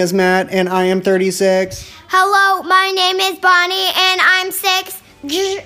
Name is Matt, and I am 36. Hello, my name is Bonnie, and I'm six. I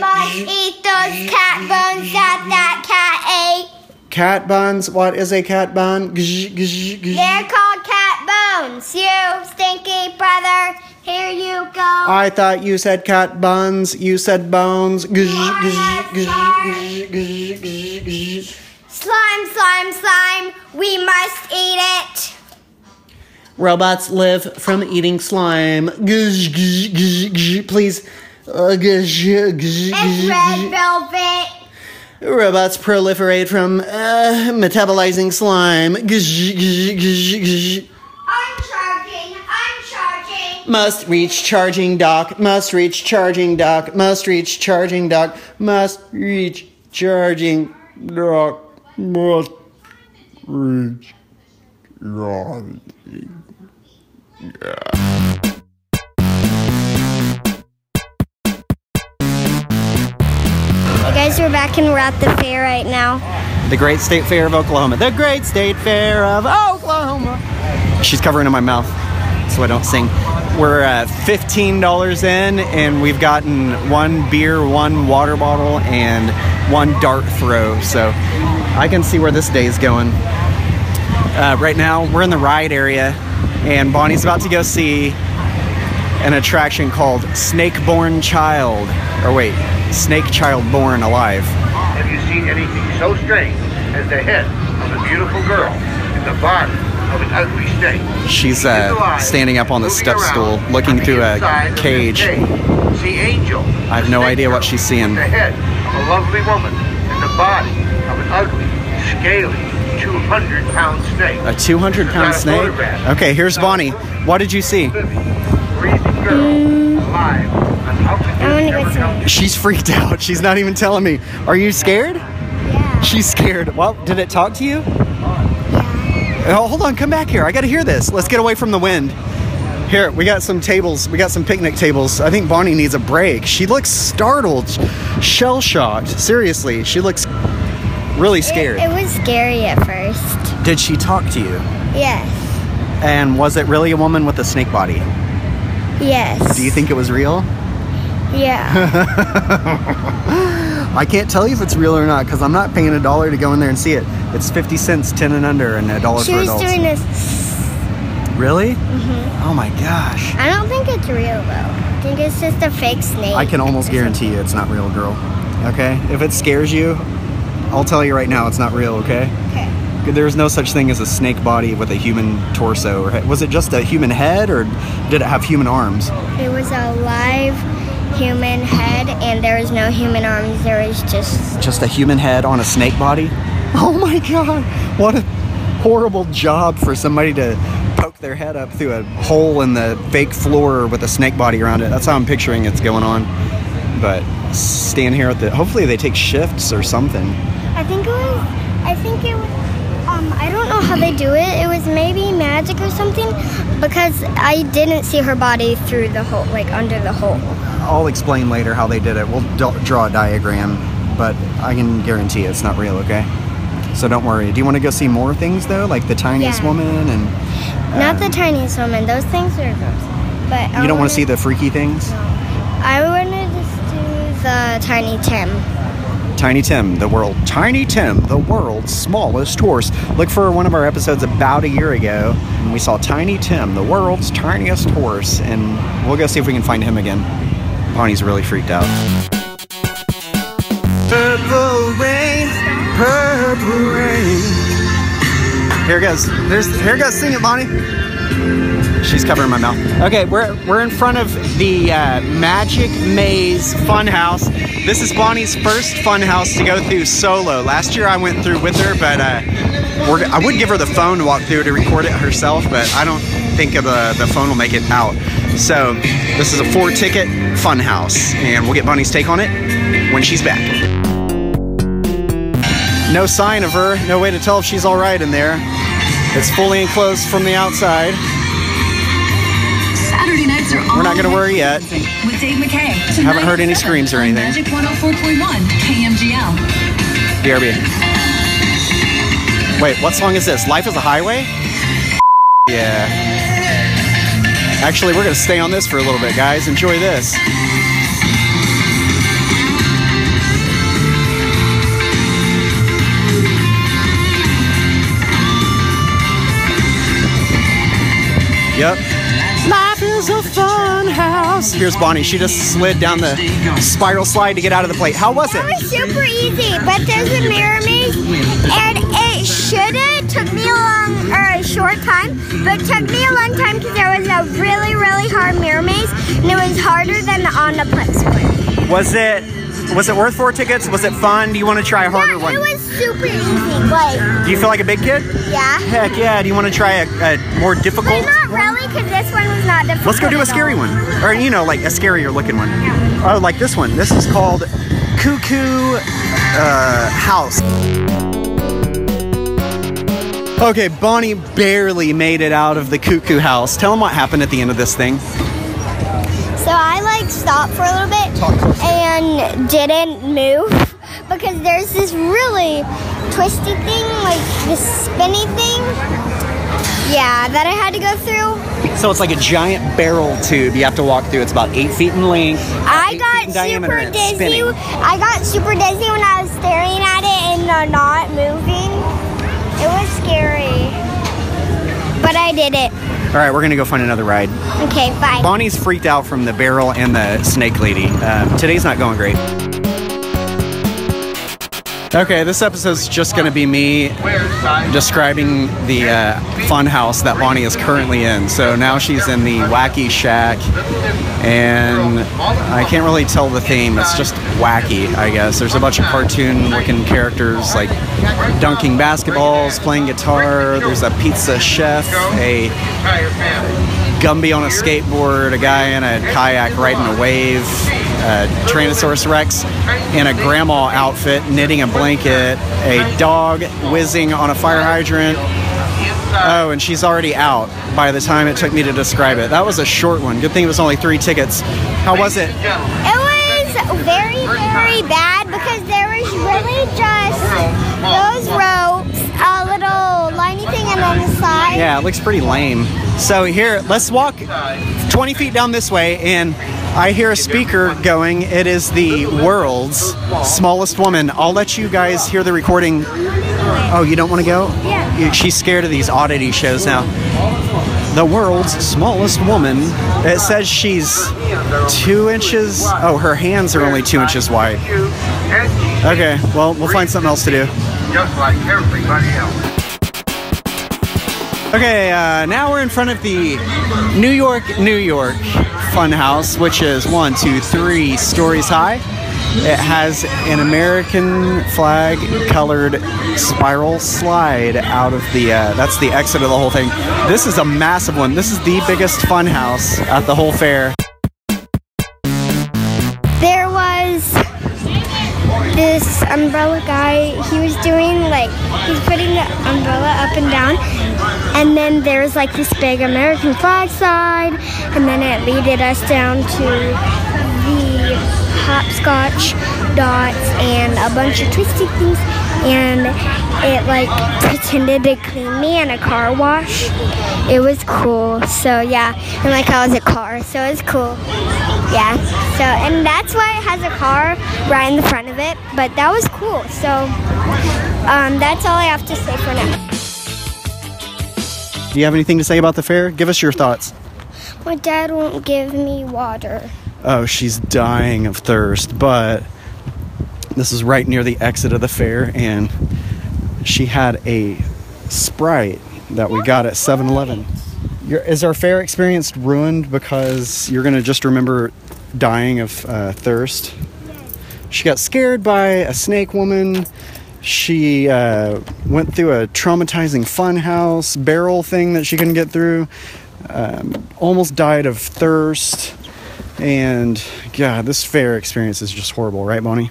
must eat those cat bones that that cat ate. Cat buns? What is a cat bun? They're called cat bones. You stinky brother. Here you go. I thought you said cat buns. You said bones. Slime, slime, slime. We must eat it. Robots live from eating slime. Please. Uh, It's red velvet. Robots proliferate from uh, metabolizing slime. I'm charging. I'm charging. Must reach charging dock. Must reach charging dock. Must reach charging dock. Must reach charging dock. Charging. Hey guys, we're back and we're at the fair right now. The Great State Fair of Oklahoma. The Great State Fair of Oklahoma. She's covering in my mouth so I don't sing. We're at $15 in and we've gotten one beer, one water bottle, and one dart throw. So I can see where this day is going. Uh, right now, we're in the ride area and Bonnie's about to go see an attraction called Snake-Born Child. Or wait, Snake Child Born Alive. Have you seen anything so strange as the head of a beautiful girl and the body of an ugly snake? She's uh, standing up on the step stool, looking through a cage. See Angel. I have no idea what she's seeing. The head of a lovely woman and the body ugly, scaly, 200 pound snake. A 200 pound snake? Okay, here's Bonnie. What did you see? Living, breathing alive, I wanna go never see held She's freaked out. She's not even telling me. Are you scared? Yeah. She's scared. Well, did it talk to you? Yeah. Oh, hold on, come back here. I gotta hear this. Let's get away from the wind. Here, we got some tables. We got some picnic tables. I think Bonnie needs a break. She looks startled, shell shocked. Seriously, she looks really scared. It, it was scary at first. Did she talk to you? Yes. And was it really a woman with a snake body? Yes. Do you think it was real? Yeah. I can't tell you if it's real or not because I'm not paying a dollar to go in there and see it. It's 50 cents, 10 and under, and a dollar she for was adults. doing this. Really? Mm-hmm. Oh my gosh. I don't think it's real though. I think it's just a fake snake. I can almost guarantee you it's not real, girl. Okay? If it scares you, I'll tell you right now it's not real, okay? Okay. There's no such thing as a snake body with a human torso. Or Was it just a human head or did it have human arms? It was a live human head, and there was no human arms. There was just. Just a human head on a snake body? Oh my god! What a horrible job for somebody to poke their head up through a hole in the fake floor with a snake body around it. That's how I'm picturing it's going on. But stand here at the. Hopefully they take shifts or something. I think it was. I think it was. Um, I don't know how they do it. It was maybe magic or something, because I didn't see her body through the hole, like under the hole. I'll explain later how they did it. We'll d- draw a diagram, but I can guarantee it's not real, okay? So don't worry. Do you want to go see more things though, like the tiniest Yeah. woman and Not the tiniest woman. Those things are gross. But you don't want to see the freaky things? I want to just do the tiny Tim. Tiny Tim, the world. Tiny Tim, the world's smallest horse. Look for one of our episodes about a year ago, and we saw Tiny Tim, the world's tiniest horse, and we'll go see if we can find him again. Bonnie's really freaked out. Purple rain, purple rain. Here it goes. There's here it goes. Sing it, Bonnie. She's covering my mouth. Okay, we're we're in front of the uh, Magic Maze Funhouse. This is Bonnie's first funhouse to go through solo. Last year I went through with her, but uh, I would give her the phone to walk through to record it herself, but I don't think the the phone will make it out. So this is a four ticket funhouse, and we'll get Bonnie's take on it when she's back. No sign of her. No way to tell if she's all right in there. It's fully enclosed from the outside. Saturday nights are We're not gonna worry yet. With Dave McKay. Haven't heard any screams or anything. Magic 104.1 KMGL. BRB. Wait, what song is this? Life is a Highway? Yeah. Actually, we're going to stay on this for a little bit, guys. Enjoy this. Yep. Life is a fun house. Here's Bonnie. She just slid down the spiral slide to get out of the plate. How was It it? was super easy, but there's a mirror maze, and it should have took me a long or a short time, but it took me a long time because there was a really, really hard mirror maze, and it was harder than on the Omniplex one. Was it was it worth four tickets? Was it fun? Do you want to try a harder Yeah, one? Super easy. Like, Do you feel like a big kid? yeah. Heck yeah. Do you want to try a, a more difficult? But not really, because this one was not difficult. Let's go do a scary one. Or, you know, like a scarier looking one. Oh, like this one. This is called Cuckoo uh, Haus. Okay, Bonnie barely made it out of the cuckoo house. Tell them what happened at the end of this thing. So I like stopped for a little bit and didn't move because there's this really twisty thing, like this spinny thing. Yeah, that I had to go through. So it's like a giant barrel tube you have to walk through. It's about eight feet in length. I got super dizzy. spinning. I got super dizzy when I was staring at it and uh, not moving. It was scary. But I did it. All right, we're gonna go find another ride. Okay, bye. Bonnie's freaked out from the barrel and the snake lady. Um, today's not going great. Okay, this episode's just going to be me describing the uh, fun house that Bonnie is currently in. So now she's in the Wacky Shack, and I can't really tell the theme. It's just wacky, I guess. There's a bunch of cartoon looking characters like dunking basketballs, playing guitar. There's a pizza chef, a Gumby on a skateboard, a guy in a kayak riding a wave, a Tyrannosaurus Rex in a grandma outfit knitting a blanket, a dog whizzing on a fire hydrant. Oh, and she's already out by the time it took me to describe it. That was a short one. Good thing it was only three tickets. How was it? It was very, very bad because there was really just those ropes, on. Yeah, it looks pretty lame. So here, let's walk 20 feet down this way, and I hear a speaker going. It is the world's smallest woman. I'll let you guys hear the recording. Oh, you don't want to go? Yeah. She's scared of these oddity shows now. The world's smallest woman. It says she's two inches. Oh, her hands are only two inches wide. Okay, well, we'll find something else to do. Just like everybody else. Okay, uh, now we're in front of the New York, New York Funhouse, which is one, two, three stories high. It has an American flag colored spiral slide out of the, uh, that's the exit of the whole thing. This is a massive one. This is the biggest fun house at the whole fair. There was this umbrella guy. He was doing like he's putting the umbrella up and down, and then there's like this big American flag side, and then it leaded us down to the hopscotch dots and a bunch of twisty things, and it like pretended to clean me in a car wash. It was cool. So yeah, and like I was a car, so it was cool. Yeah. So, and that's why it has a car right in the front of it. But that was cool. So, um, that's all I have to say for now. Do you have anything to say about the fair? Give us your thoughts. My dad won't give me water. Oh, she's dying of thirst, but this is right near the exit of the fair, and she had a Sprite that we got at 7 Eleven. Is our fair experience ruined because you're going to just remember dying of uh, thirst? She got scared by a snake woman. She uh, went through a traumatizing funhouse barrel thing that she couldn't get through. Um, almost died of thirst. And God, this fair experience is just horrible, right, Bonnie?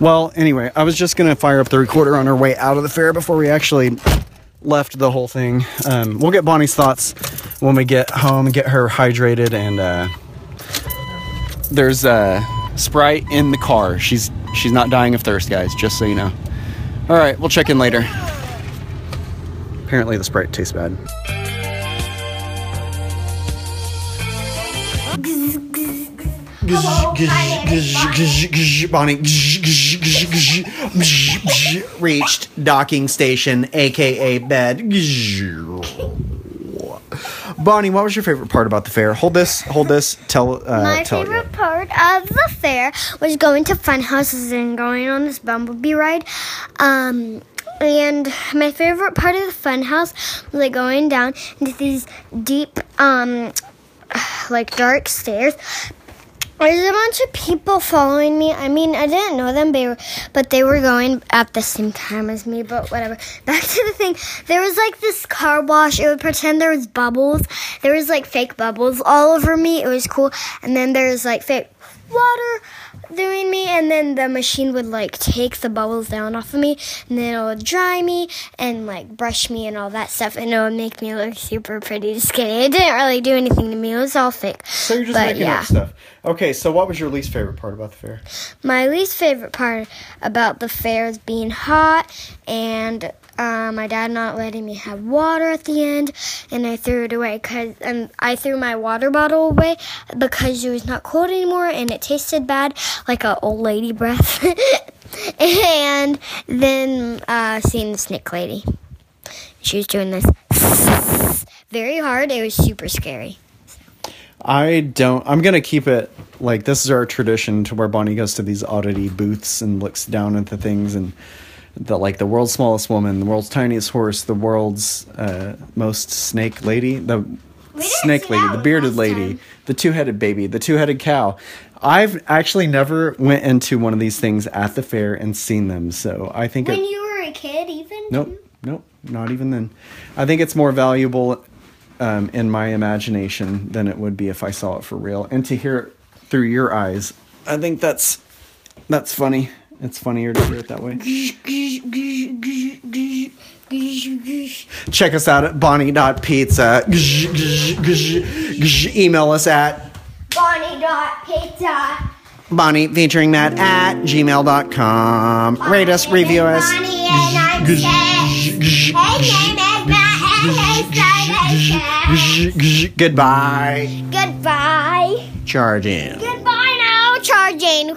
Well, anyway, I was just gonna fire up the recorder on our way out of the fair before we actually left the whole thing. Um, we'll get Bonnie's thoughts when we get home and get her hydrated. And uh, there's uh, Sprite in the car. She's she's not dying of thirst, guys. Just so you know. All right, we'll check in later. Apparently, the Sprite tastes bad. Bonnie reached docking station, aka bed. Bonnie, what was your favorite part about the fair? Hold this, hold this. Tell, uh, My tell favorite part of the fair was going to fun houses and going on this bumblebee ride. Um, and my favorite part of the fun house was like going down into these deep, um, like dark stairs. There's a bunch of people following me. I mean, I didn't know them, but they were going at the same time as me. But whatever. Back to the thing. There was like this car wash. It would pretend there was bubbles. There was like fake bubbles all over me. It was cool. And then there was like fake water doing me and then the machine would like take the bubbles down off of me and then it would dry me and like brush me and all that stuff and it would make me look super pretty. Just kidding. It didn't really do anything to me. It was all fake. So you're just but making yeah. up stuff. Okay, so what was your least favorite part about the fair? my least favorite part about the fair is being hot and uh, my dad not letting me have water at the end, and I threw it away because and I threw my water bottle away because it was not cold anymore and it tasted bad, like a old lady breath. and then uh, seeing the snake lady, she was doing this very hard. It was super scary. I don't. I'm gonna keep it like this is our tradition to where Bonnie goes to these oddity booths and looks down at the things and the like the world's smallest woman, the world's tiniest horse, the world's uh, most snake lady, the snake lady, the bearded lady, time. the two-headed baby, the two-headed cow. I've actually never went into one of these things at the fair and seen them, so I think When it, you were a kid, even Nope, nope, not even then. I think it's more valuable um, in my imagination than it would be if I saw it for real. And to hear it through your eyes, I think that's that's funny. It's funnier to hear it that way. Check us out at bonnie.pizza. Email us at Bonnie.pizza. Bonnie featuring Matt at gmail.com. Rate us, review us. Bonnie and I'm sad. Name is Matt. Goodbye. Goodbye. Charging. Goodbye now, charging.